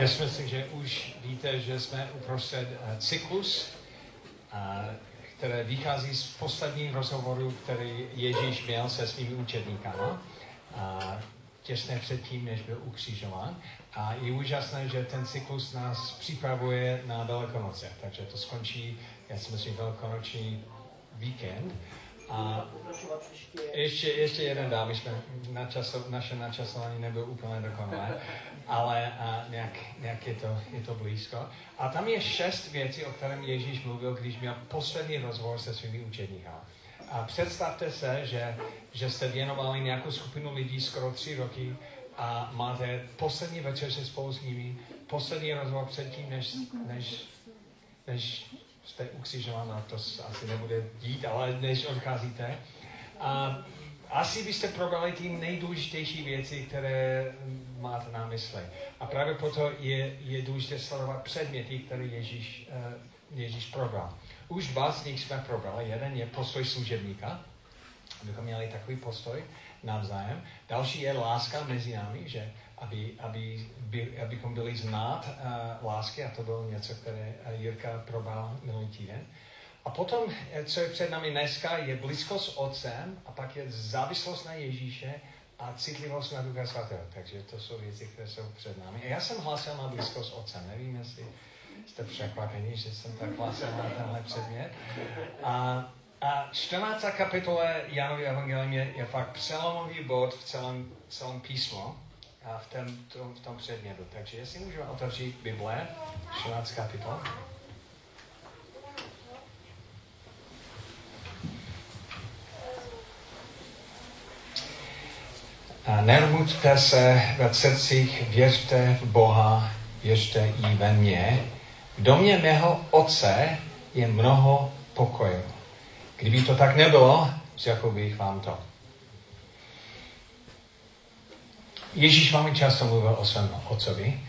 Myslím si, že už víte, že jsme uprostřed uh, cyklus, které vychází z posledních rozhovorů, který Ježíš měl se svými učedníkama. Těsně předtím, než byl ukřižován. A je úžasné, že ten cyklus nás připravuje na Velikonoce. Takže to skončí, já si myslím, Velikonoční víkend. A ještě, ještě jeden dám, my jsme načaso, naše načasování nebylo úplně dokonalé, ale nějak, nějak je, to, je to blízko. A tam je šest věcí, o kterém Ježíš mluvil, když měl poslední rozhovor se svými učedníky. A představte se, že, že jste věnovali nějakou skupinu lidí skoro tři roky a máte poslední večer se spolu s nimi, poslední rozhovor předtím, než, než, než jste ukřižována, to asi nebude dít, ale než odcházíte. A asi byste probrali ty nejdůležitější věci, které máte na mysli. A právě proto je, je důležité sledovat předměty, které Ježíš, uh, Ježíš probral. Už z nich jsme probrali. Jeden je postoj služebníka, abychom měli takový postoj navzájem. Další je láska mezi námi, že aby, aby, by, abychom byli znát uh, lásky, a to bylo něco, které Jirka probral minulý týden. A potom, co je před námi dneska, je blízkost s Otcem a pak je závislost na Ježíše a citlivost na Ducha Svatého. Takže to jsou věci, které jsou před námi. A já jsem hlasil na blízkost s Otcem. Nevím, jestli jste překvapení, že jsem tak hlasil na tenhle předmět. A, a 14. kapitola Janovy Evangelium je, je fakt přelomový bod v celém, celém písmu a v tom, tom, v tom předmětu. Takže jestli můžeme otevřít Bible, 14. kapitola. Nermuďte se ve srdcích, věřte v Boha, věřte i ve mně. V domě mého otce je mnoho pokoje. Kdyby to tak nebylo, řekl bych vám to. Ježíš velmi často mluvil o svém otcovi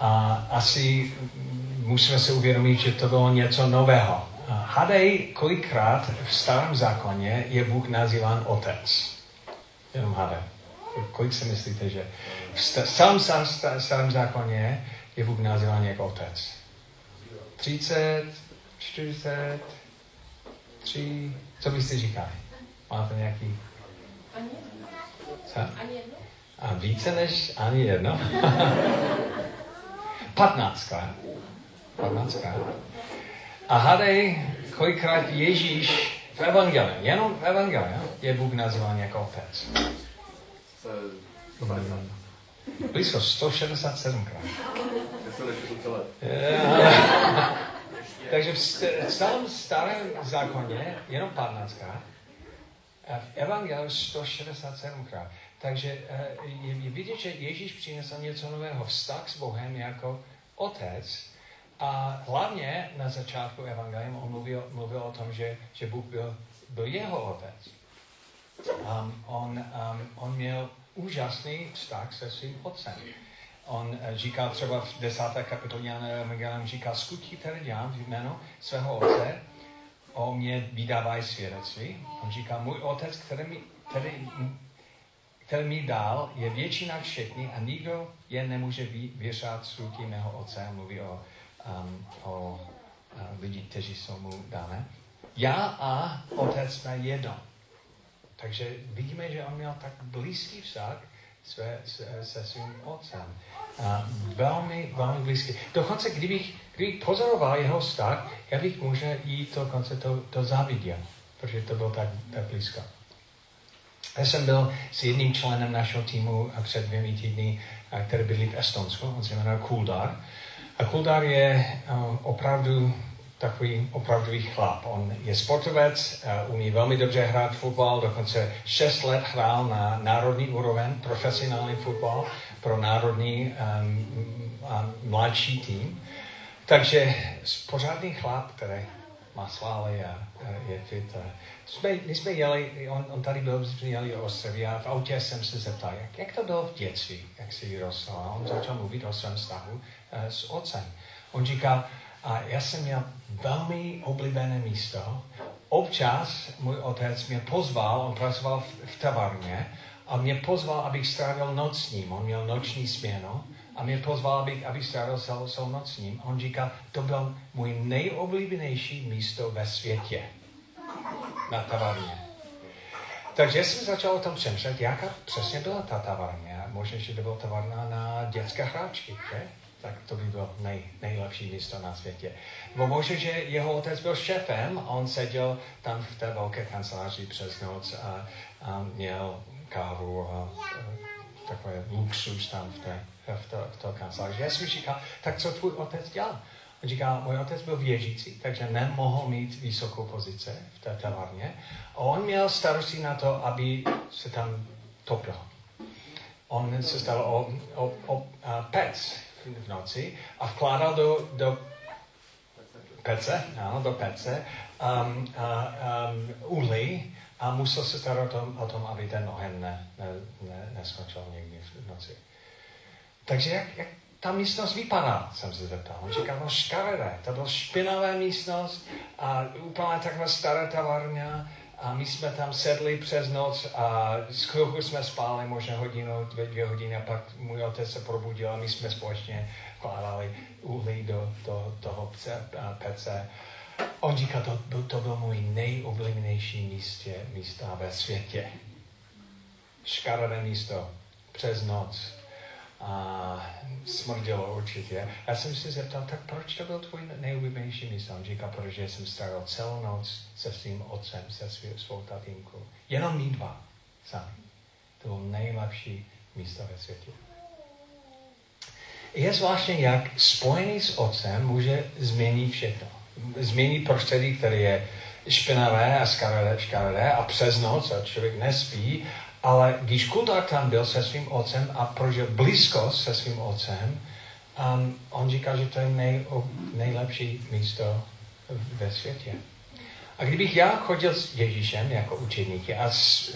a asi musíme si uvědomit, že to bylo něco nového. Hadej, kolikrát v starém zákoně je Bůh nazýván otec. Jenom hadej. Kolik si myslíte, že v celém starém zákoně je Bůh nazýván jako otec? 30, 40, 3, co byste říkali? Máte nějaký? Ani Co? Ani jedno? A více než ani jedno? 15 krát. 15 krát. A hádej, kolikrát Ježíš v Evangeliu, jenom v Evangeliu, je Bůh nazýván jako otec. Blízko 167 krát. Takže v celém starém zákoně jenom 15 krát. A v Evangeliu 167 krát. Takže je, je vidět, že Ježíš přinesl něco nového. Vztah s Bohem jako otec. A hlavně na začátku Evangelium on mluvil, mluvil o tom, že, že Bůh byl, byl jeho otec. Um, on, um, on měl úžasný vztah se svým otcem. On říká třeba v desáté kapitolě Jana Evangelium, říká, skutí, které dělám v jméno svého otce, o mě vydávají svědectví. On říká, můj otec, který mi, který, který mi dal, je větší nad všechny a nikdo je nemůže věřat skutí mého otce. Mluví o, um, o uh, lidi, kteří jsou mu dané. Já a otec jsme jedno. Takže vidíme, že on měl tak blízký vztah se, se, se svým otcem. A velmi, velmi blízký. Dokonce, kdybych, kdybych pozoroval jeho vztah, já bych možná i to konce to, to záviděl, protože to bylo tak, tak blízko. Já jsem byl s jedním členem našeho týmu před dvěmi týdny, který byli v Estonsku, on se jmenuje Kuldar. A Kuldar je opravdu takový opravdový chlap. On je sportovec, uh, umí velmi dobře hrát fotbal, dokonce 6 let hrál na národní úroveň, profesionální fotbal pro národní um, mladší tým. Takže pořádný chlap, který má svaly a uh, je fit. Uh, jsme, my jsme jeli, on, on tady byl, jsme jeli o ostrově a v autě jsem se zeptal, jak, jak to bylo v dětství, jak si vyrostl. A on začal mluvit o svém vztahu s otcem. On říkal, a já jsem měl velmi oblíbené místo. Občas můj otec mě pozval, on pracoval v, v tavárně, a mě pozval, abych strávil noc s ním. On měl noční směnu a mě pozval, abych, abych strávil celou, celou noc s ním. A on říká, to byl můj nejoblíbenější místo ve světě. Na tavárně. Takže jsem začal o tom přemýšlet, jaká přesně byla ta tavárně. Možná, že to byla tavárna na dětské hráčky, že? Tak to by bylo nej, nejlepší místo na světě. Bo možná, že jeho otec byl šéfem a on seděl tam v té velké kanceláři přes noc a, a měl kávu a, a takové luxus tam v té, v té, v té kanceláři. Já jsem říkal, tak co tvůj otec dělal? On říká, můj otec byl věřící, takže nemohl mít vysokou pozici v té telárně. A on měl starosti na to, aby se tam topil. On se stal o, o, o a pec v noci a vkládal do, do pece, ano, do pece um, a, um, uhlí a musel se starat o tom, o tom aby ten oheň ne, ne, ne, neskočil někdy v noci. Takže jak, jak ta místnost vypadá, jsem se zeptal. On říkal, no škaredé, to byla špinavá místnost a úplně takhle stará tavárna a my jsme tam sedli přes noc a z chvilku jsme spali, možná hodinu, dvě, dvě hodiny a pak můj otec se probudil a my jsme společně vkládali uhlí do, do toho pece. On říká, to, byl, to byl můj nejoblíbenější místě, místa ve světě. Škaredé místo přes noc a smrdělo určitě. Já jsem se zeptal, tak proč to byl tvůj nejoblíbenější místo? On říká, protože jsem strávil celou noc se svým otcem, se svým, svou tatínkou. Jenom my dva sami. To bylo nejlepší místo ve světě. Je zvláštně, jak spojený s otcem může změnit všechno. Změnit prostředí, které je špinavé a škaredé, a přes noc a člověk nespí ale když Kudar tam byl se svým otcem a prožil blízkost se svým otcem, um, on říká, že to je nej, nejlepší místo ve světě. A kdybych já chodil s Ježíšem jako učedník a,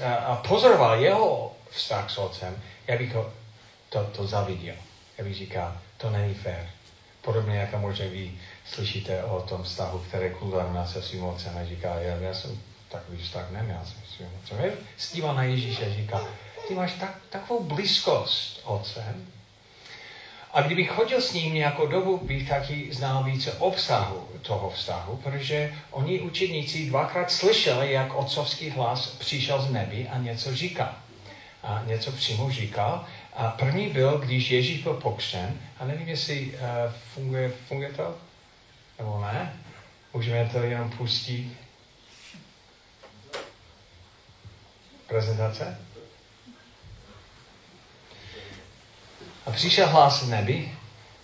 a, a pozoroval jeho vztah s otcem, já bych ho to, to zaviděl. Já bych říkal, to není fér. Podobně jako možná vy slyšíte o tom vztahu, které Kudar má se svým otcem a říká, já, já jsem takový vztah neměl s svým otcem. Stívá na Ježíše říká, ty máš tak, takovou blízkost otcem. A kdybych chodil s ním nějakou dobu, bych taky znal více obsahu toho vztahu, protože oni učedníci dvakrát slyšeli, jak otcovský hlas přišel z nebi a něco říkal. A něco přímo říkal. A první byl, když Ježíš byl pokřen, a nevím, jestli uh, funguje, funguje to, nebo ne, můžeme to jenom pustit prezentace. A přišel hlas nebi,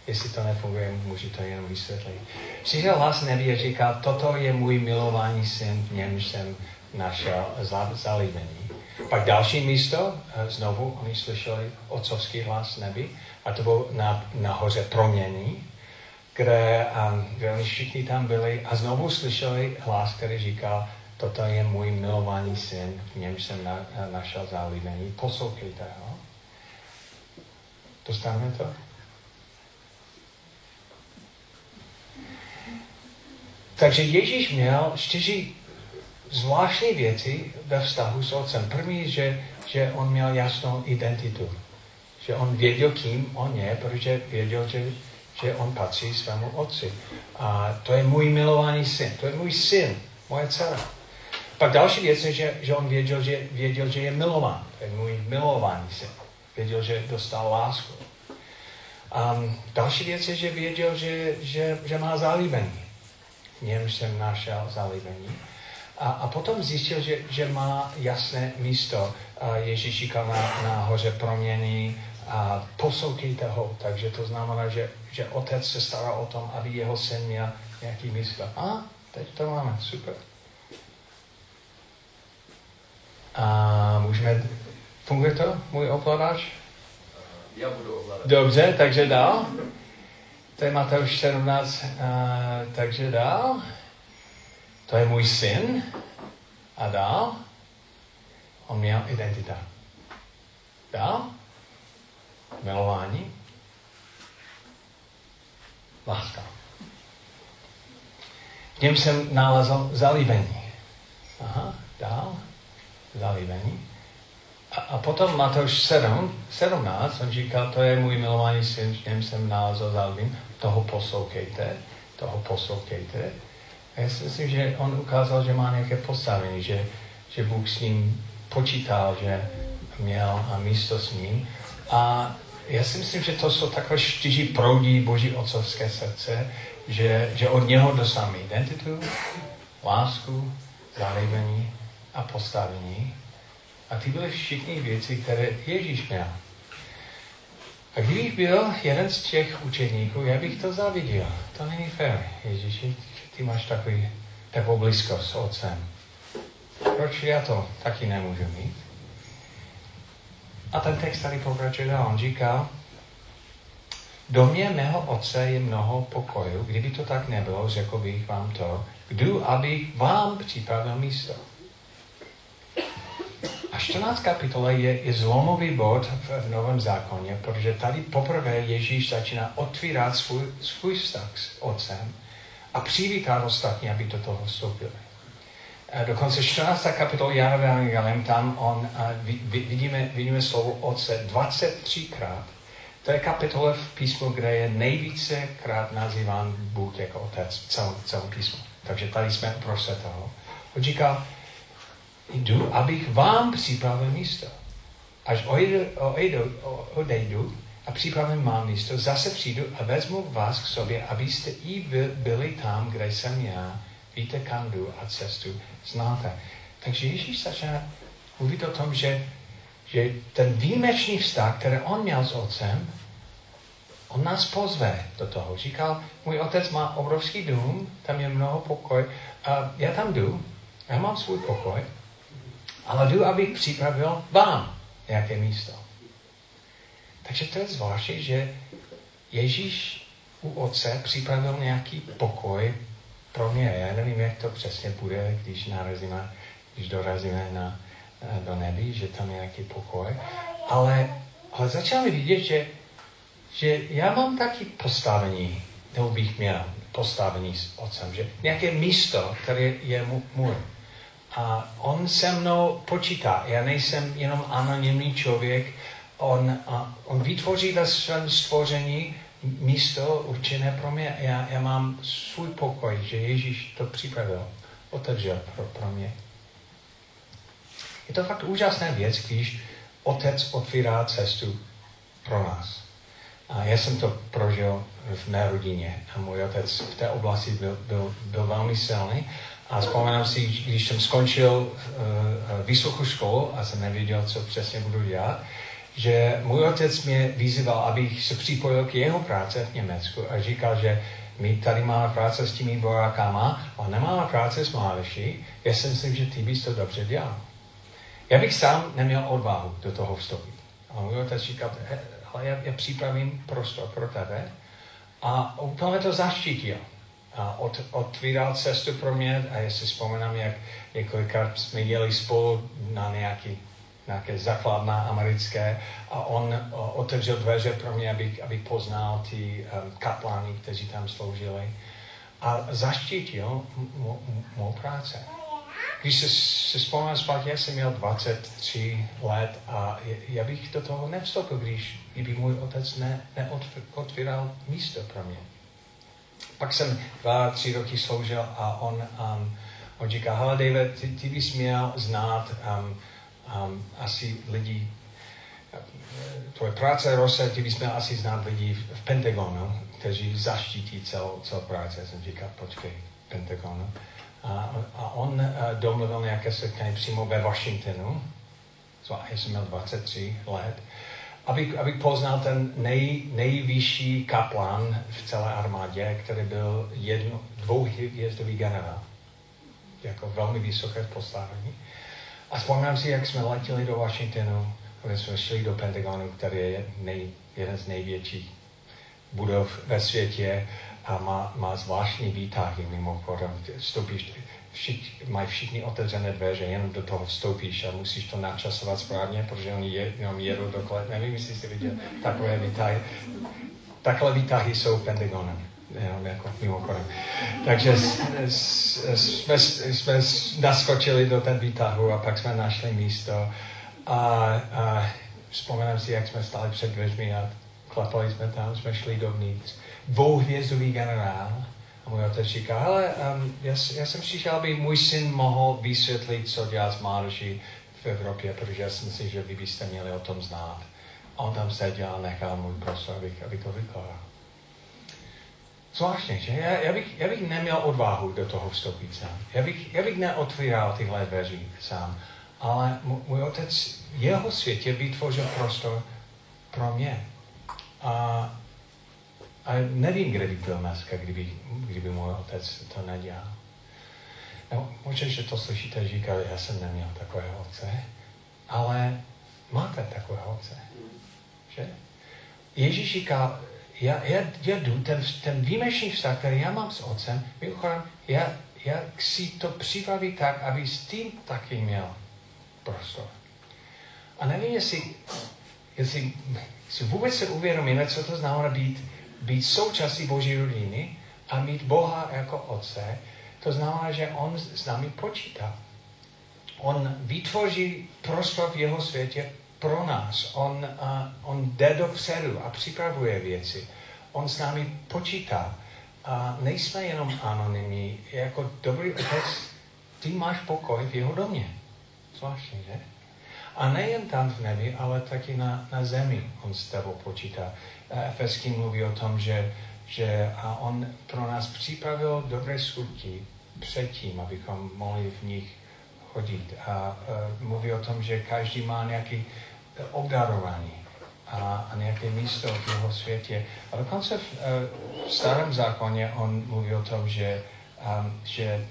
jestli to nefunguje, můžu to jenom vysvětlit. Přišel hlas nebi a říká, toto je můj milovaný syn, v němž jsem našel zalíbení. Pak další místo, eh, znovu oni slyšeli otcovský hlas nebi, a to bylo na, na hoře promění, kde, um, oni všichni tam byli a znovu slyšeli hlas, který říkal, toto je můj milovaný syn, v něm jsem na, našel zálíbení. Poslouchejte ho. Dostaneme to? Takže Ježíš měl čtyři zvláštní věci ve vztahu s otcem. První, že, že on měl jasnou identitu. Že on věděl, kým on je, protože věděl, že, že on patří svému otci. A to je můj milovaný syn. To je můj syn, moje dcera. Pak další věc je, že, že on věděl že, věděl, že je milován. Je můj milovaný syn. Věděl, že dostal lásku. Um, další věc je, že věděl, že, že, že má zalíbení. V něm jsem našel zalíbení. A, a potom zjistil, že, že má jasné místo. A Ježíš říkal na, na hoře proměny a poslouchejte ho. Takže to znamená, že, že otec se stará o tom, aby jeho syn měl nějaký místo. A teď to máme, super. A můžeme... Funguje to, můj ovladač? Já budu ovládat. Dobře, takže dál. To je Mateusz 17, uh, takže dál. To je můj syn. A dál. On měl identita. Dál. Milování. Láska. V něm jsem nalezl zalíbení. Aha, dál zalíbení. A, a potom Matouš 7, 17, on říkal, to je můj milovaný syn, v něm jsem nalazil zalbím, toho poslouchejte, toho poslouchejte. A já si myslím, že on ukázal, že má nějaké postavení, že, že Bůh s ním počítal, že měl a místo s ním. A já si myslím, že to jsou takové čtyři proudí Boží otcovské srdce, že, že od něho dosáme identitu, lásku, zalíbení a postavení. A ty byly všichni věci, které Ježíš měl. A kdybych byl jeden z těch učeníků, já bych to zaviděl. To není fér, Ježíši, ty máš takový, takovou blízkost s otcem. Proč já to taky nemůžu mít? A ten text tady pokračuje dál. On říká, domě mého otce je mnoho pokojů. Kdyby to tak nebylo, řekl bych vám to, jdu, abych vám připravil místo. A 14 kapitola je, je zlomový bod v, v Novém zákoně, protože tady poprvé Ježíš začíná otvírat svůj, svůj vztah s otcem a přivítat ostatní, aby do toho vstoupili. A dokonce 14. kapitola Jana Evangelem, tam on, a vidíme, vidíme slovo otce 23krát. To je kapitola v písmu, kde je nejvíce krát nazýván Bůh jako otec v celém, celém písmu. Takže tady jsme uprostřed toho. On říká, jdu, abych vám připravil místo. Až odejdu, a připravím mám místo, zase přijdu a vezmu vás k sobě, abyste i byli tam, kde jsem já. Víte, kam jdu a cestu znáte. Takže Ježíš začíná mluvit o tom, že, že ten výjimečný vztah, který on měl s otcem, on nás pozve do toho. Říkal, můj otec má obrovský dům, tam je mnoho pokoj, a já tam jdu, já mám svůj pokoj, ale jdu, abych připravil vám nějaké místo. Takže to je zvláštní, že Ježíš u otce připravil nějaký pokoj pro mě. Já nevím, jak to přesně bude, když narazíme, když dorazíme na, do nebi, že tam je nějaký pokoj. Ale, ale začali vidět, že, že já mám taky postavení, nebo bych měl postavení s otcem, že nějaké místo, které je můj. A on se mnou počítá. Já nejsem jenom anonymní člověk. On, a on vytvoří ve svém stvoření místo určené pro mě. Já, já mám svůj pokoj, že Ježíš to připravil, otevřel pro, pro mě. Je to fakt úžasná věc, když otec otvírá cestu pro nás. A já jsem to prožil v mé rodině a můj otec v té oblasti byl, byl, byl velmi silný a vzpomínám si, když jsem skončil uh, vysokou školu a jsem nevěděl, co přesně budu dělat, že můj otec mě vyzýval, abych se připojil k jeho práce v Německu a říkal, že my tady máme práce s těmi borákama a nemáme práce s mládeží. Já si myslím, že ty bys to dobře dělal. Já bych sám neměl odvahu do toho vstoupit. A můj otec říkal, ale já, já připravím prostor pro tebe. A úplně to zaštítil a od, otvíral cestu pro mě a já si vzpomínám, jak několikrát jsme jeli spolu na nějaký, nějaké zakladná americké a on o, otevřel dveře pro mě, abych, abych poznal ty um, kaplány, kteří tam sloužili a zaštítil mou práce. Když se, se vzpomínám zpátky, já jsem měl 23 let a já bych do toho nevstoupil, když by můj otec ne, neotvíral místo pro mě. Pak jsem dva, tři roky sloužil a on, um, on říká, hele David, ty, ty bys měl znát um, um, asi lidi, tvoje práce Rose, ty bys měl asi znát lidi v, v Pentagonu, kteří zaštítí celou, celou práci. Jsem říkal, počkej, Pentagonu. A, a on uh, domluvil nějaké setkání přímo ve Washingtonu. So, já jsem měl 23 let abych, abych poznal ten nej, nejvyšší kaplan v celé armádě, který byl jedno, dvouhvězdový generál. Jako velmi vysoké postavení. A vzpomínám si, jak jsme letěli do Washingtonu, kde jsme šli do Pentagonu, který je nej, jeden z největších budov ve světě a má, má zvláštní výtahy mimochodem. Vstoupíš, všich, mají všichni otevřené dveře, jenom do toho vstoupíš a musíš to načasovat správně, protože oni je, jenom jedou dokola. Nevím, jestli jsi viděl takové výtahy. Takhle výtahy jsou Pentagonem. Jenom jako mimochodem. Takže jsme, jsme naskočili do ten výtahu a pak jsme našli místo. A, a vzpomínám si, jak jsme stali před dveřmi a klapali jsme tam, jsme šli dovnitř. Dvouhvězdový generál. Můj otec říká, ale um, já, já jsem přišel, aby můj syn mohl vysvětlit, co dělá s mládeží v Evropě, protože já si myslím, že vy byste měli o tom znát. A on tam seděl a nechal můj prostor, abych, aby to vykládal. Zvláštně, že? Já, já, bych, já bych neměl odvahu do toho vstoupit sám. Já bych, já bych neotvíral tyhle dveře sám. Ale můj otec, jeho světě vytvořil prostor pro mě. A, a nevím, kde bych byl dneska, kdyby, kdyby můj otec to nedělal. No, možná, že to slyšíte, říká, já jsem neměl takového otce, ale máte takového otce. Že? Ježíš říká, já, já, já jdu, ten, ten výjimečný vztah, který já mám s otcem, mimochodem, já, já si to připravit tak, aby s tím taky měl prostor. A nevím, jestli, jestli si vůbec se uvědomíme, co to znamená být, být součástí Boží rodiny a mít Boha jako Otce. To znamená, že On s námi počítá. On vytvoří prostor v jeho světě pro nás. On, uh, on jde dopředu a připravuje věci. On s námi počítá. A nejsme jenom anonymní. Jako dobrý otec, ty máš pokoj v jeho domě. Zvláštní, že? A nejen tam v nebi, ale taky na, na zemi on s tebou počítá. Efeský mluví o tom, že, že a on pro nás připravil dobré skutky předtím, abychom mohli v nich chodit. A, a mluví o tom, že každý má nějaký obdarování a, a nějaké místo v jeho světě. A dokonce v, v starém zákoně on mluví o tom, že, um, že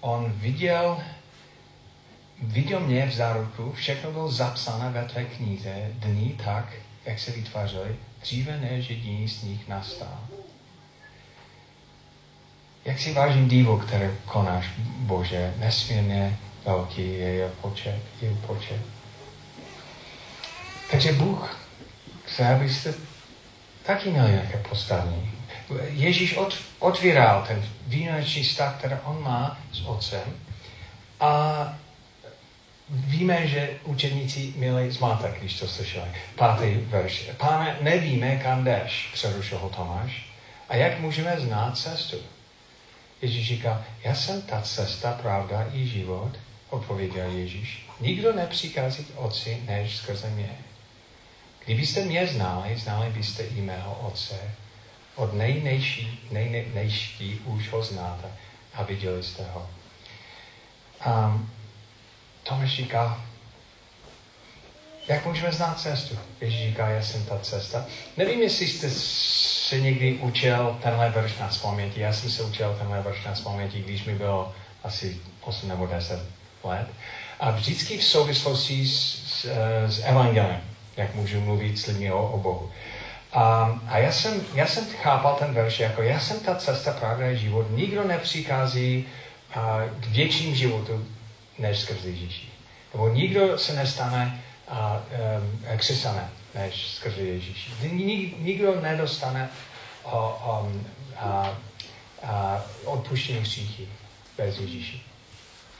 on viděl viděl mě v záruku, všechno bylo zapsáno ve tvé knize, dní tak, jak se vytvářely, dříve než jediný z nich nastal. Jak si vážím divu, které konáš, Bože, nesmírně velký je jeho počet, jeho počet. Takže Bůh chce, abyste taky měli nějaké postavení. Ježíš otvíral ten výjimečný vztah, který on má s otcem a Víme, že učeníci měli zmátek, když to slyšeli. Pátý verš. Páne, nevíme, kam jdeš, přerušil ho Tomáš. A jak můžeme znát cestu? Ježíš říká, já jsem ta cesta, pravda i život, odpověděl Ježíš. Nikdo nepřichází k Otci, než skrze mě. Kdybyste mě znali, znali byste i mého Otce. Od nejnejší, nejnejší už ho znáte a viděli jste ho. Um, Tomáš říká, jak můžeme znát cestu? Ježíš říká, já jsem ta cesta. Nevím, jestli jste se někdy učil tenhle verš na vzpomnětí. Já jsem se učil tenhle verš na vzpomnětí, když mi bylo asi 8 nebo 10 let. A vždycky v souvislosti s, s, s evangelem, jak můžu mluvit s lidmi o, o Bohu. A, a já, jsem, já jsem chápal ten verš jako, já jsem ta cesta, pravda a život. Nikdo nepřichází a, k větším životu, než skrze Ježíši. Nebo nikdo se nestane a, um, křesťanem, než skrze Ježíši. Nik, nikdo nedostane o, um, a, a odpuštění hříchy bez Ježíši.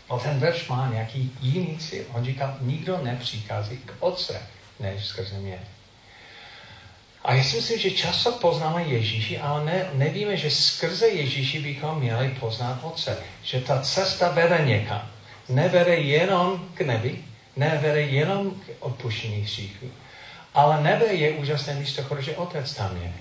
A ten verš má nějaký jiný cíl. On říká, nikdo nepřichází k Otce, než skrze mě. A já si myslím, že často poznáme Ježíši, ale ne, nevíme, že skrze Ježíši bychom měli poznat Otce. Že ta cesta vede někam nevede jenom k nebi, nevede jenom k odpuštění hříchů, ale nebe je úžasné místo, protože Otec tam je.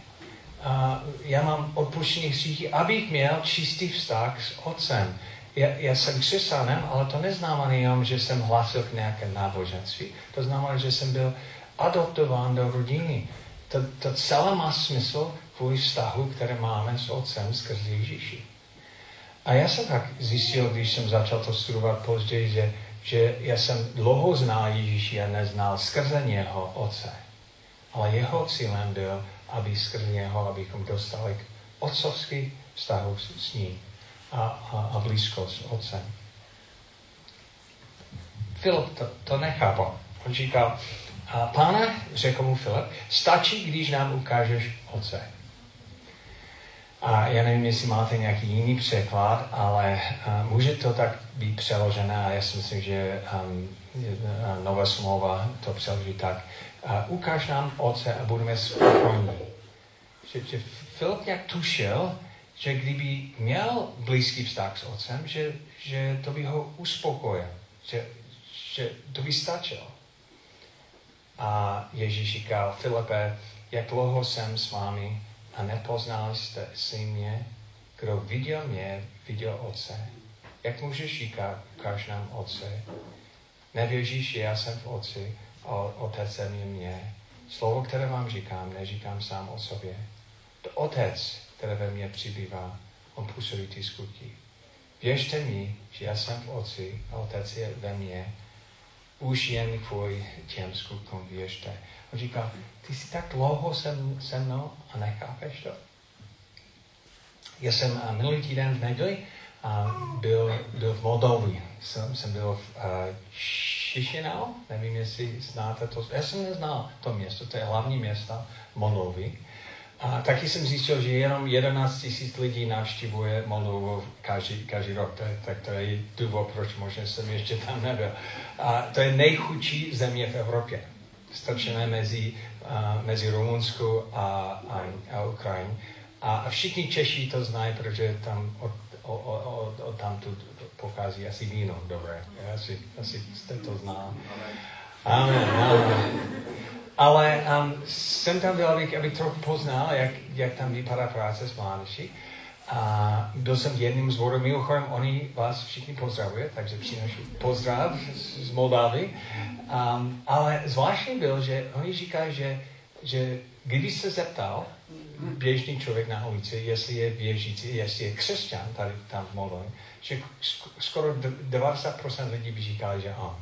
A já mám odpuštění hříchy, abych měl čistý vztah s Otcem. Já, já jsem křesťanem, ale to neznamená jenom, že jsem hlasil k nějaké náboženství. To znamená, že jsem byl adoptován do rodiny. To, to celé má smysl kvůli vztahu, které máme s Otcem skrze Ježíši. A já jsem tak zjistil, když jsem začal to studovat později, že, že já jsem dlouho znal Ježíši a neznal skrze něho Otce. Ale jeho cílem byl, aby skrze něho, abychom dostali k otcovský vztahu s, ním a, a, a blízkost s Otcem. Filip to, to nechápal. On říkal, a pane, řekl mu Filip, stačí, když nám ukážeš Otce. A já nevím, jestli máte nějaký jiný překlad, ale uh, může to tak být přeložené a já si myslím, že um, Nová smlouva to přeloží tak. Uh, ukáž nám Otce a budeme spokojní. Že, že Filip nějak tušil, že kdyby měl blízký vztah s Otcem, že, že to by ho uspokojil, že, že to by stačilo. A Ježíš říkal, Filipe, jak dlouho jsem s vámi a nepoznali jste si mě, kdo viděl mě, viděl Otce. Jak můžeš říkat, ukáž nám Otce? Nevěříš, že já jsem v Otci a Otec je mě. Slovo, které vám říkám, neříkám sám o sobě. To Otec, které ve mně přibývá, on působí ty skutky. Věřte mi, že já jsem v Otci a Otec je ve mně. Už jen kvůli těm skutkům věřte. On říká, ty jsi tak dlouho se, se mnou a nechápeš to? Já jsem a minulý týden v neděli a byl, byl v Moldovi. Jsem, jsem byl v uh, Šišinau, nevím, jestli znáte to. Já jsem neznal to město, to je hlavní město Moldovy. A taky jsem zjistil, že jenom 11 tisíc lidí navštěvuje Moldovu každý, každý rok. To je, tak to je důvod, proč možná jsem ještě tam nebyl. A to je nejchudší země v Evropě. Strčené mezi, uh, mezi Rumunsku a, a, a Ukrajinou. A, a všichni Češi to znají, protože tam od, od, od, tam tu pochází asi víno dobré. Asi, asi jste to znal. Amen. Amen. Ale um, jsem tam byl, abych, abych trochu poznal, jak, jak tam vypadá práce s mládeží. A byl jsem jedním z vodou. Mimochodem, oni vás všichni pozdravuje, takže přinošu pozdrav z, z Moldavy. Um, ale zvláštní byl, že oni říkají, že, že kdyby se zeptal běžný člověk na ulici, jestli je věřící, jestli je křesťan tady tam v Moldavě, že skoro 90% lidí by říkali, že ano.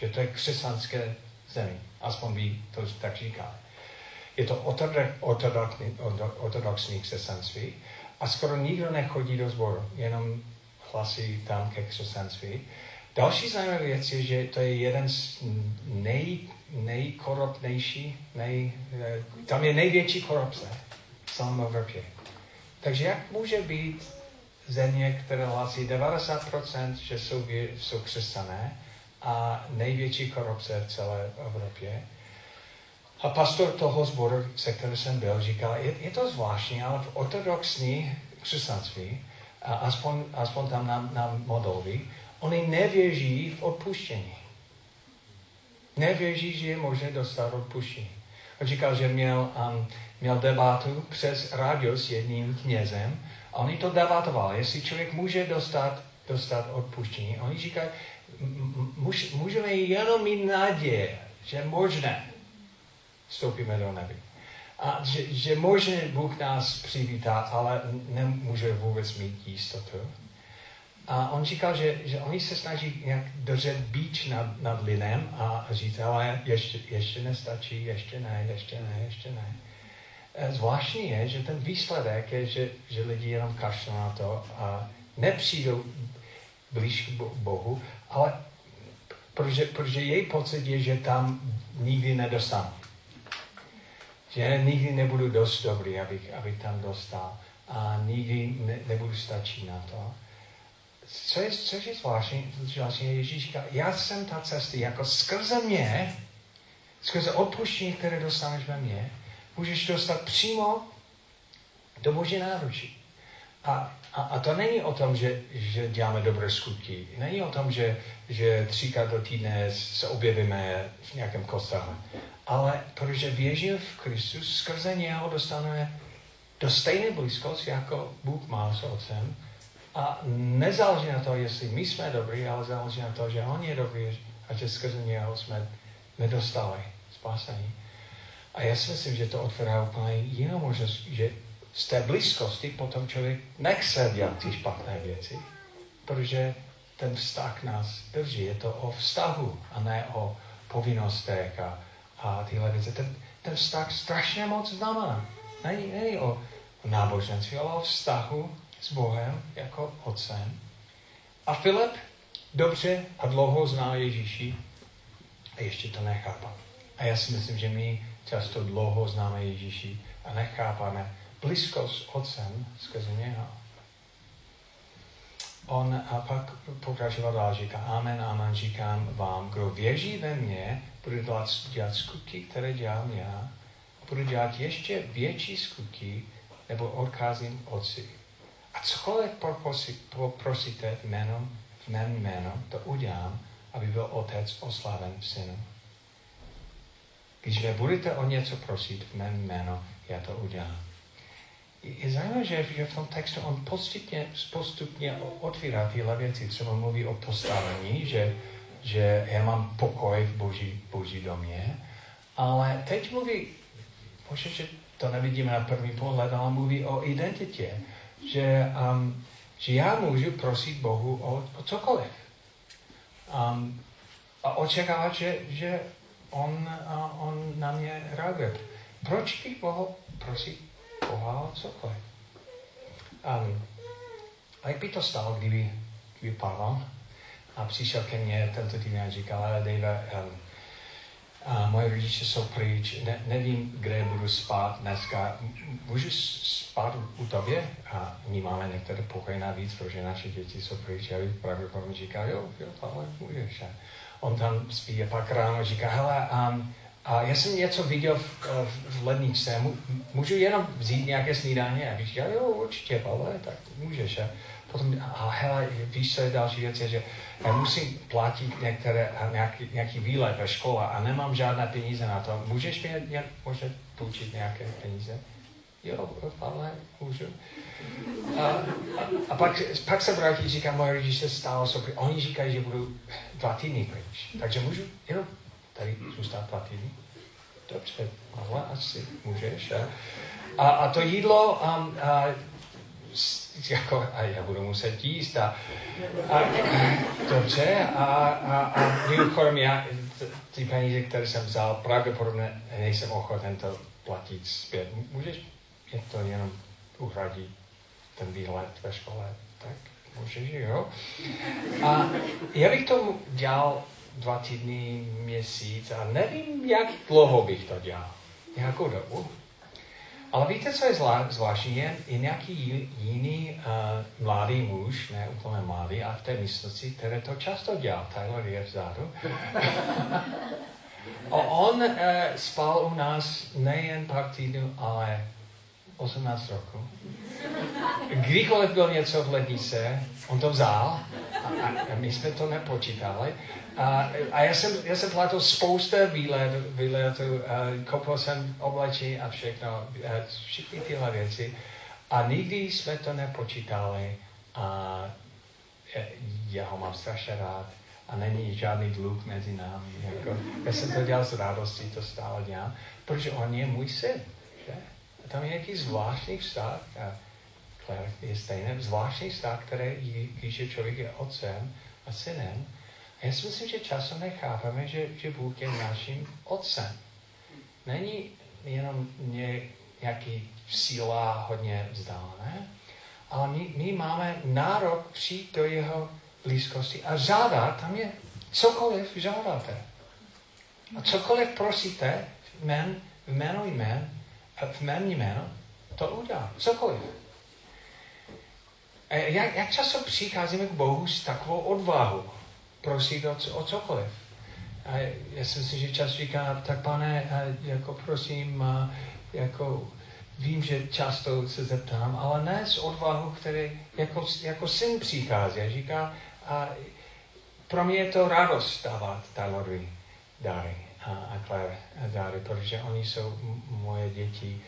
Že to je křesťanské zemi. Aspoň by to tak říkali. Je to ortodoxní křesťanství a skoro nikdo nechodí do sboru, jenom hlasí tam ke křesťanství. Další zajímavá věc je, že to je jeden z nej, nejkorupnější, nej, eh, tam je největší korupce v celém Evropě. Takže jak může být země, které hlásí 90%, že jsou, jsou křesťané a největší korupce v celé Evropě. A pastor toho sboru, se kterým jsem byl, říkal, je, je to zvláštní, ale v ortodoxní křesťanství, a aspoň, aspoň tam na, na Moldově, oni nevěří v odpuštění. Nevěří, že je možné dostat odpuštění. On říkal, že měl, um, měl debatu přes rádio s jedním knězem a oni to debatovali, jestli člověk může dostat, dostat odpuštění. Oni říkají, můžeme jenom mít naděje, že možné vstoupíme do nebe. A že, že možná Bůh nás přivítá, ale nemůže vůbec mít jistotu. A on říkal, že, že oni se snaží nějak držet bíč nad, nad linem a říct, ale ještě, ještě nestačí, ještě ne, ještě ne, ještě ne. E, zvláštní je, že ten výsledek je, že, že lidi jenom kašlou na to a nepřijdou blíž k Bohu, ale protože, protože její pocit je, že tam nikdy nedostanu. Že nikdy nebudu dost dobrý, abych, abych tam dostal. A nikdy ne, nebudu stačit na to. Co je, co je zvláštní, zvláštní Ježíš říká, já jsem ta cesta, jako skrze mě, skrze odpuštění, které dostaneš ve mně, můžeš dostat přímo do Boží náručí. A, a, a to není o tom, že, že děláme dobré skutky. Není o tom, že, že třikrát do týdne se objevíme v nějakém kostele. Ale protože věřím v Kristus, skrze něho dostaneme do stejné blízkosti, jako Bůh má s Otcem. A nezáleží na to, jestli my jsme dobrý, ale záleží na to, že On je dobrý a že skrze něho jsme nedostali spásení. A já si myslím, že to otvírá úplně jinou možnost, že z té blízkosti potom člověk nechce dělat ty špatné věci, protože ten vztah nás drží. Je to o vztahu a ne o povinnostech a, a tyhle věci. Ten, ten vztah strašně moc znamená. Není, není o, náboženství, ale o vztahu s Bohem jako otcem. A Filip dobře a dlouho zná Ježíši a ještě to nechápal. A já si myslím, že my často dlouho známe Ježíši a nechápáme blízkost Otcem skrze něho. on a pak pokračoval dál, říká, amen, amen, říkám vám, kdo věří ve mě, bude dělat, dělat skutky, které dělám já, a bude dělat ještě větší skutky, nebo odkázím otci. A cokoliv poprosíte v jméno, v mém jméno, to udělám, aby byl otec oslaven v synu. Když mě budete o něco prosit v mém jméno, já to udělám. Je zajímavé, že, že v tom textu on postupně, postupně otvírá tyhle věci. Třeba mluví o postavení, že, že já mám pokoj v boží, boží domě, ale teď mluví, možná, že to nevidíme na první pohled, ale mluví o identitě, že, um, že já můžu prosit Bohu o, o cokoliv. Um, a očekávat, že, že on, uh, on na mě reaguje. Proč bych mohl prosit Boha cokoliv? Um, a jak by to stalo, kdyby, kdyby Pavel a přišel ke mně tento týden a říkal, ale Dave, um, a moje rodiče jsou pryč, ne, nevím, kde budu spát dneska. Můžu spát u tobě? A my máme některé pokoje navíc, protože naše děti jsou pryč. Já bych pravděpodobně říkal, jo, jo, ale můžeš. A on tam spí a pak ráno říká, hele, um, a já jsem něco viděl v, v, v ledničce, můžu jenom vzít nějaké snídaně? A říká, jo, určitě, Pavle, tak můžeš. A potom, a hele, víš, co je další věc, je, že já musím platit některé, nějaký, nějaký výlet ve škole a nemám žádné peníze na to. Můžeš mi nějak, možná půjčit nějaké peníze? Jo, ale můžu. A, a, a pak, pak se vrátí, říká, moje rodiče stále jsou Oni říkají, že budu dva týdny pryč. Takže můžu jenom tady zůstat dva týdny? Dobře, ale asi můžeš. A, a, a to jídlo, um, a, jako, a já budu muset jíst a, a dobře a, a, a mimochodem já ty peníze, které jsem vzal, pravděpodobně nejsem ochoten to platit zpět. Můžeš mě to jenom uhradit, ten výhled ve škole, tak můžeš, jo? A já bych to dělal dva týdny, měsíc a nevím, jak dlouho bych to dělal. Nějakou dobu. Ale víte, co je zvláštní? Je, je nějaký jiný uh, mladý muž, ne úplně mladý, a v té místnosti, který to často dělá. Tyler je vzadu. a on uh, spal u nás nejen pár týdnů, ale 18 roku. Kdykoliv byl něco v lednice, on to vzal a, a my jsme to nepočítali. A, a já, jsem, já jsem platil spousta výletů, výletů koupil jsem oblečení a všechno, a všechny tyhle věci. A nikdy jsme to nepočítali a já ho mám strašně rád a není žádný dluh mezi námi. Jako, já jsem to dělal s radostí, to stále dělám, protože on je můj syn. Že? A tam je nějaký zvláštní vztah, a Claire je stejný, zvláštní vztah, který, když je člověk je otcem a synem, já si myslím, že často nechápeme, že, že Bůh je naším otcem. Není jenom ně, nějaký síla hodně vzdálené, ale my, my máme nárok přijít do jeho blízkosti a žádat, tam je cokoliv žádáte. A cokoliv prosíte v, mém, v jméno jmén, v mém jméno, to udělá. Cokoliv. Jak, jak často přicházíme k Bohu s takovou odvahou? Prosit o, o cokoliv. A já jsem si, že čas říká, tak pane, jako prosím, jako vím, že často se zeptám, ale ne s odvahou, který jako, jako syn přichází. A říká, a pro mě je to radost dávat Tylerovi dary a, a Claire dary, protože oni jsou moje děti.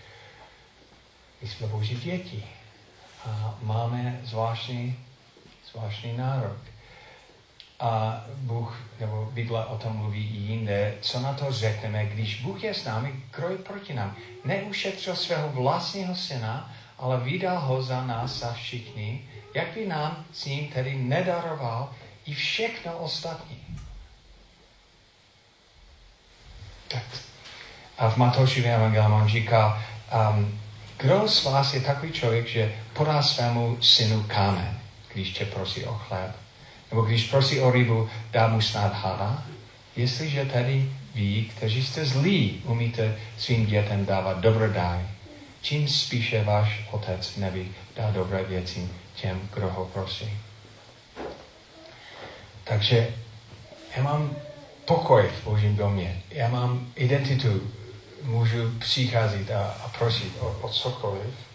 My jsme boží děti a máme zvláštní, zvláštní nárok. A Bůh, nebo Bible o tom mluví i jinde, co na to řekneme, když Bůh je s námi, kroj proti nám. Neušetřil svého vlastního syna, ale vydal ho za nás, za všichni, jak by nám s ním tedy nedaroval i všechno ostatní. Tak. A v Matoušově evangelium on říká, um, kdo z vás je takový člověk, že podá svému synu kámen, když tě prosí o chléb? Nebo když prosí o rybu, dá mu snad hada? Jestliže tedy ví, kteří jste zlí, umíte svým dětem dávat dobrodaj, čím spíše váš otec nebi dá dobré věci těm, kdo ho prosí. Takže já mám pokoj v Božím domě. Já mám identitu. Můžu přicházet a, a prosit o, o cokoliv.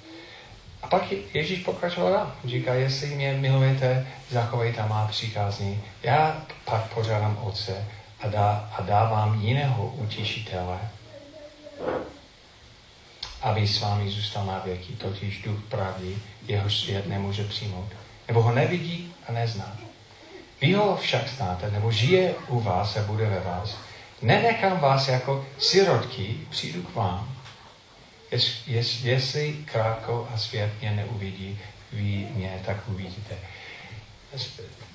A pak Ježíš pokračoval dál. Říká, jestli mě milujete, zachovejte má přikázní. Já pak požádám Otce a, dá, a dávám jiného utěšitele, aby s vámi zůstal na věky, totiž duch pravdy, jeho svět nemůže přijmout. Nebo ho nevidí a nezná. Vy ho však znáte, nebo žije u vás a bude ve vás. Nenechám vás jako sirotky, přijdu k vám. Jest, jest, jestli krátko a svět mě neuvidí, vy mě tak uvidíte.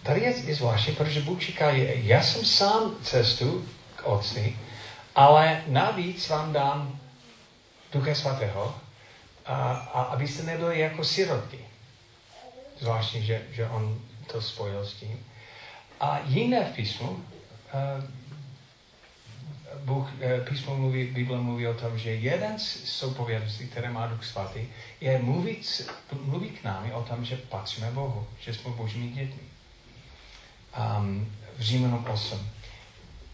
Tady je, je zvláštní, protože Bůh říká, já jsem sám cestu k Otci, ale navíc vám dám Ducha Svatého, a, a abyste nebyli jako sirotky. Zvláštní, že, že on to spojil s tím. A jiné v písmu, uh, Bůh, uh, písmo mluví, Bible mluví o tom, že jeden z soupovědností, které má Duch Svatý, je mluvit, mluvit k námi o tom, že patříme Bohu, že jsme Božími dětmi. Um, v Římanům 8.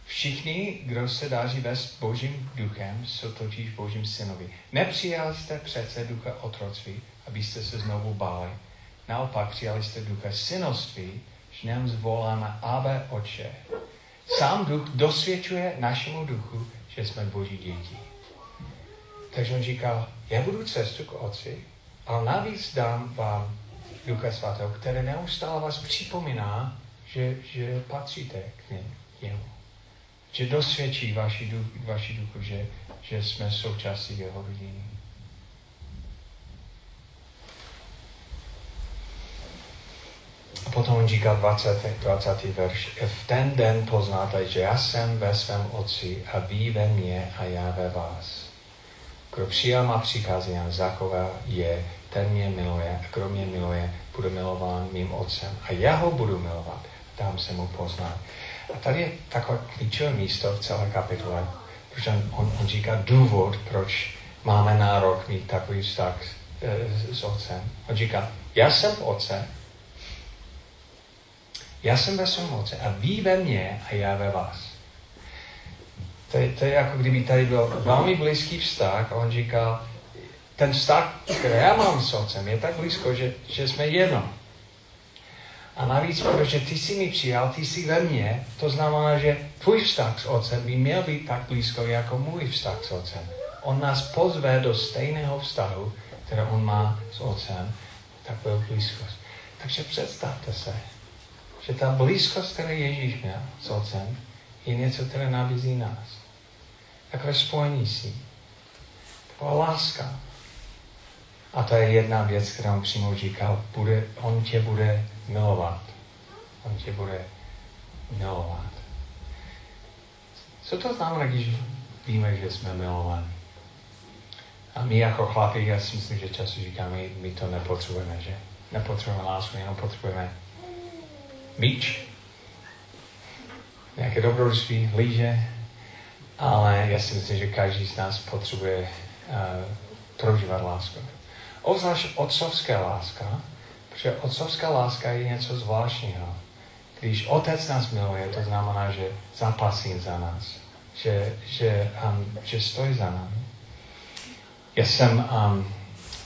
Všichni, kdo se dáří vést Božím duchem, jsou totiž Božím synovi. Nepřijali jste přece ducha otroctví, abyste se znovu báli. Naopak přijali jste ducha synoství, že nám zvoláme Abe Oče. Sám duch dosvědčuje našemu duchu, že jsme Boží děti. Takže on říkal, já budu cestu k Otci, ale navíc dám vám Ducha Svatého, které neustále vás připomíná, že, že patříte k němu že dosvědčí vaši, duch, vaši duchu, že, že jsme součástí jeho rodiny. A potom on říká 20. 20. verš. V ten den poznáte, že já jsem ve svém otci a vy ve mně a já ve vás. Kdo přijal má přikázy a zachová je, ten mě miluje a kdo mě miluje, bude milován mým otcem. A já ho budu milovat, dám se mu poznat. A tady je takové klíčové místo v celé kapitole, protože on, on říká důvod, proč máme nárok mít takový vztah s, s otcem. On říká, já jsem v otce, já jsem ve svém otce a vy ve mně a já ve vás. To je, to je jako kdyby tady byl velmi blízký vztah a on říká, ten vztah, který já mám s otcem, je tak blízko, že, že jsme jedno. A navíc, protože ty jsi mi přijal, ty jsi ve mně, to znamená, že tvůj vztah s otcem by měl být tak blízko jako můj vztah s otcem. On nás pozve do stejného vztahu, který on má s otcem, takovou blízkost. Takže představte se, že ta blízkost, kterou Ježíš měl s otcem, je něco, které nabízí nás. Takové spojení s ním. Taková láska. A to je jedna věc, kterou přímo říkal, bude, on tě bude milovat. On tě bude milovat. Co to znamená, když víme, že jsme milovaní? A my jako chlapi, já si myslím, že často říkáme, my, my to nepotřebujeme, že? Nepotřebujeme lásku, jenom potřebujeme míč, nějaké dobrodružství, líže, ale já si myslím, že každý z nás potřebuje uh, prožívat lásku. Obzvlášť otcovská láska, Protože otcovská láska je něco zvláštního. Když otec nás miluje, to znamená, že zapasí za nás. Že, že, um, že stojí za námi. Já jsem um,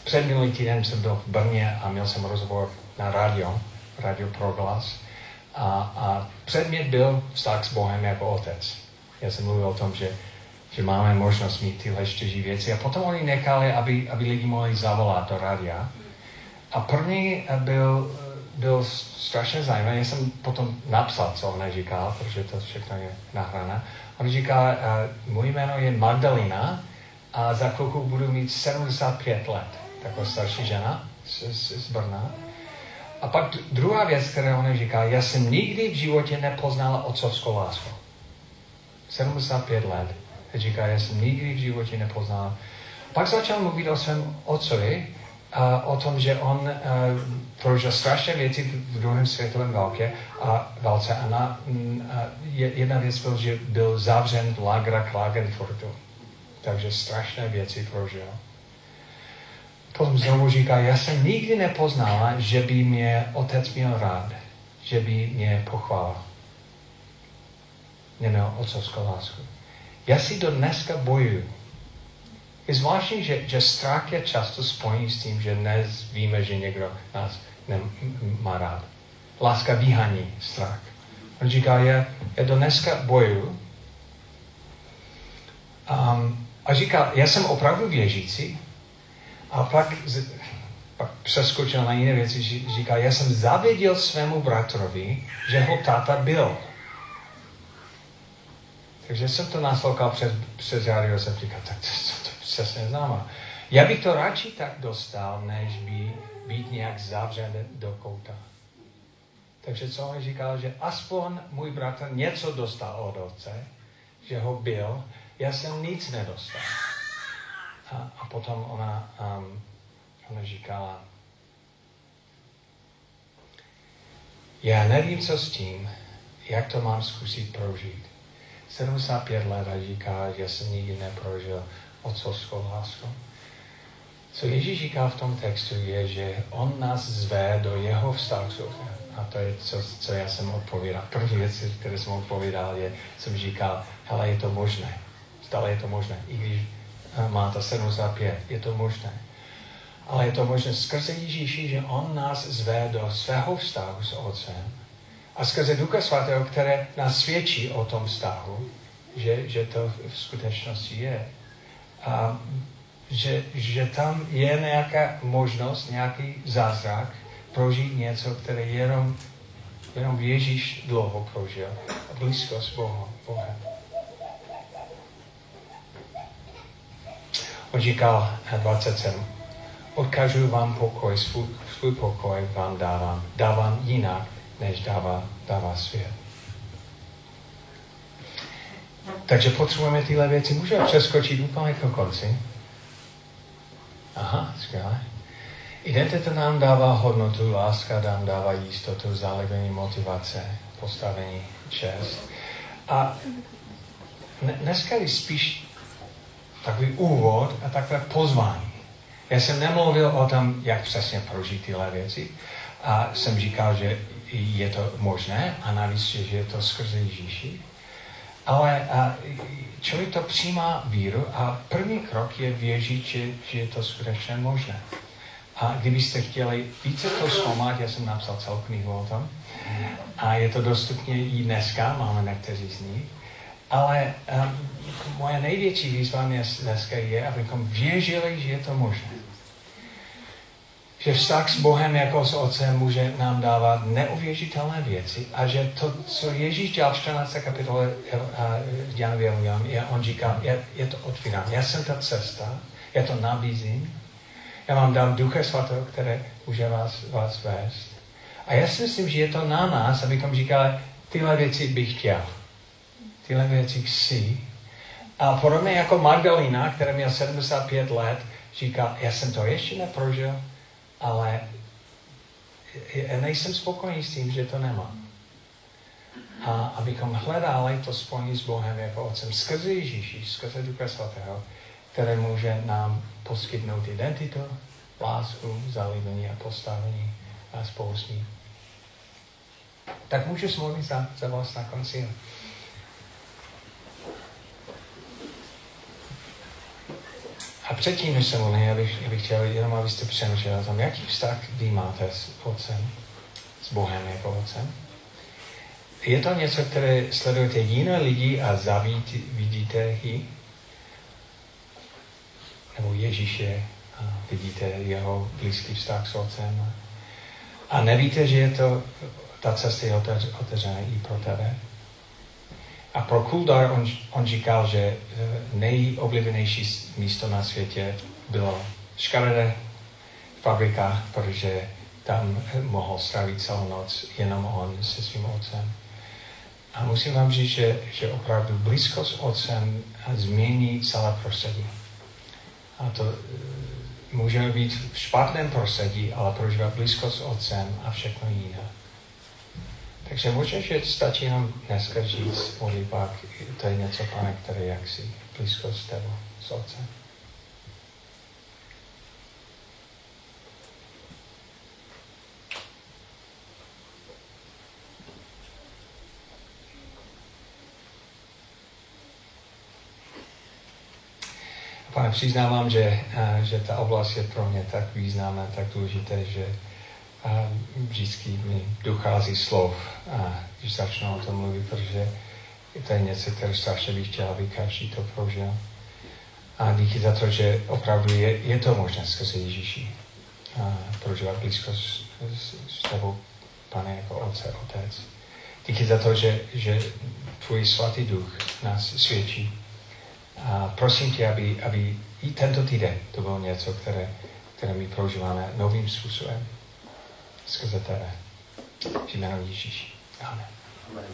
před minulý týden jsem byl v Brně a měl jsem rozhovor na radio, Radio Proglas. A, a předmět byl vztah s Bohem jako otec. Já jsem mluvil o tom, že, že máme možnost mít tyhle štěží věci. A potom oni nechali, aby, aby lidi mohli zavolat do rádia a první eh, byl, eh, byl strašně zajímavý. Já jsem potom napsal, co on říkal, protože to všechno je nahrané. On říká, uh, můj jméno je Magdalena a za chvilku budu mít 75 let. Taková starší žena z, z, z Brna. A pak druhá věc, kterou on říká, já jsem nikdy v životě nepoznala otcovskou lásku. 75 let. A říká, já jsem nikdy v životě nepoznala. Pak začal mluvit o svém otcovi a o tom, že on uh, prožil strašné věci v druhém světovém válce a, válce a na, uh, jedna věc byl, že byl zavřen v Lagra Klagenfurtu. Takže strašné věci prožil. Potom znovu říká, já jsem nikdy nepoznala, že by mě otec měl rád, že by mě pochválil. neměl otcovskou lásku. Já si do dneska bojuju. Je zvláštní, že, že strach je často spojený s tím, že dnes víme, že někdo nás nemá rád. Láska vyhání strach. On říká, já, já do dneska bojuju. Um, a říká, já jsem opravdu věřící. A pak, pak přeskočil na jiné věci, říká, já jsem zavěděl svému bratrovi, že ho táta byl. Takže jsem to naslouchal přes, přes rádio, jsem říkal, tak to, to, to přesně známá. Já bych to radši tak dostal, než by být nějak zavřen do kouta. Takže co on říkal, že aspoň můj bratr něco dostal od otce, že ho byl, já jsem nic nedostal. A, a potom ona, um, ona říkala, já nevím, co s tím, jak to mám zkusit prožít. 75 let a říká, že jsem nikdy neprožil otcovskou lásku. Co Ježíš říká v tom textu je, že on nás zve do jeho vztahu A to je, co, co já jsem odpovídal. První věc, které jsem odpovídal, je, jsem říkal, hele, je to možné. Stále je to možné. I když má to 75, je to možné. Ale je to možné skrze Ježíši, že on nás zve do svého vztahu s Otcem a skrze Ducha Svatého, které nás svědčí o tom vztahu, že, že to v skutečnosti je. A že, že tam je nějaká možnost, nějaký zázrak prožít něco, které jenom, jenom Ježíš dlouho prožil. A blízkost Boha, Bohem. On říkal 27. Odkažu vám pokoj, svůj, svůj pokoj vám dávám. Dávám jinak, než dává, dává svět. Takže potřebujeme tyhle věci. Můžeme přeskočit úplně k konci. Aha, skvěle. Identita nám dává hodnotu, láska nám dává jistotu, zálibení, motivace, postavení, čest. A dneska je spíš takový úvod a takové pozvání. Já jsem nemluvil o tom, jak přesně prožít tyhle věci. A jsem říkal, že je to možné a navíc, že je to skrze Ježíši. Ale a, člověk to přijímá víru a první krok je věřit, že, že je to skutečně možné. A kdybyste chtěli více to zkoumat, já jsem napsal celou knihu o tom, a je to dostupně i dneska, máme někteří z nich, ale um, moje největší výzva dneska je, abychom věřili, že je to možné že vztah s Bohem jako s Otcem může nám dávat neuvěřitelné věci a že to, co Ježíš dělal v 14. kapitole Janovi je, on říká, je, je to otvírám. Já jsem ta cesta, já to nabízím, já vám dám Ducha Svatého, které může vás, vás vést. A já si myslím, že je to na nás, abychom říkali, tyhle věci bych chtěl. Tyhle věci chci. A podobně jako Magdalena, která měla 75 let, říká, já jsem to ještě neprožil, ale nejsem spokojený s tím, že to nemám. A abychom hledali to spojení s Bohem jako Otcem skrze Ježíši, skrze Ducha Svatého, které může nám poskytnout identitu, lásku, zalíbení a postavení a spolu s ním. Tak můžu smluvit za, za vás na konci. A předtím, než jsem mluvil, já bych, já bych chtěl jenom, abyste přemýšleli o tom, jaký vztah vy máte s Otcem, s Bohem jako Otcem. Je to něco, které sledujete jiné lidi a zavidíte ji? Nebo Ježíše a vidíte jeho blízký vztah s Otcem? A nevíte, že je to, ta cesta je otevřená i pro tebe? A pro Kuldar on, on říkal, že eh, nejoblíbenější místo na světě bylo škaredé fabrika, protože tam mohl strávit celou noc jenom on se svým otcem. A musím vám říct, že, že opravdu blízkost s otcem změní celé prostředí. A to eh, může být v špatném prostředí, ale prožívat blízkost s otcem a všechno jiné. Takže možná, že stačí jenom dneska říct pak to je něco, pane, které jaksi blízko s tebou, s otcem. Pane, přiznávám, že, eh, že ta oblast je pro mě tak významná, tak důležitá, že a, vždycky mi dochází slov, a, když začnu o tom mluvit, protože to je něco, které strašně bych chtěl, aby každý to prožil. A díky za to, že opravdu je, je to možné skrze Ježíši a prožívat blízkost s, s, s tebou, pane, jako Otce, Otec. Díky za to, že, že tvůj svatý duch nás svědčí. A prosím tě, aby, aby i tento týden to bylo něco, které, které my prožíváme novým způsobem skrze tebe. V jménu Ježíši. Amen. Amen.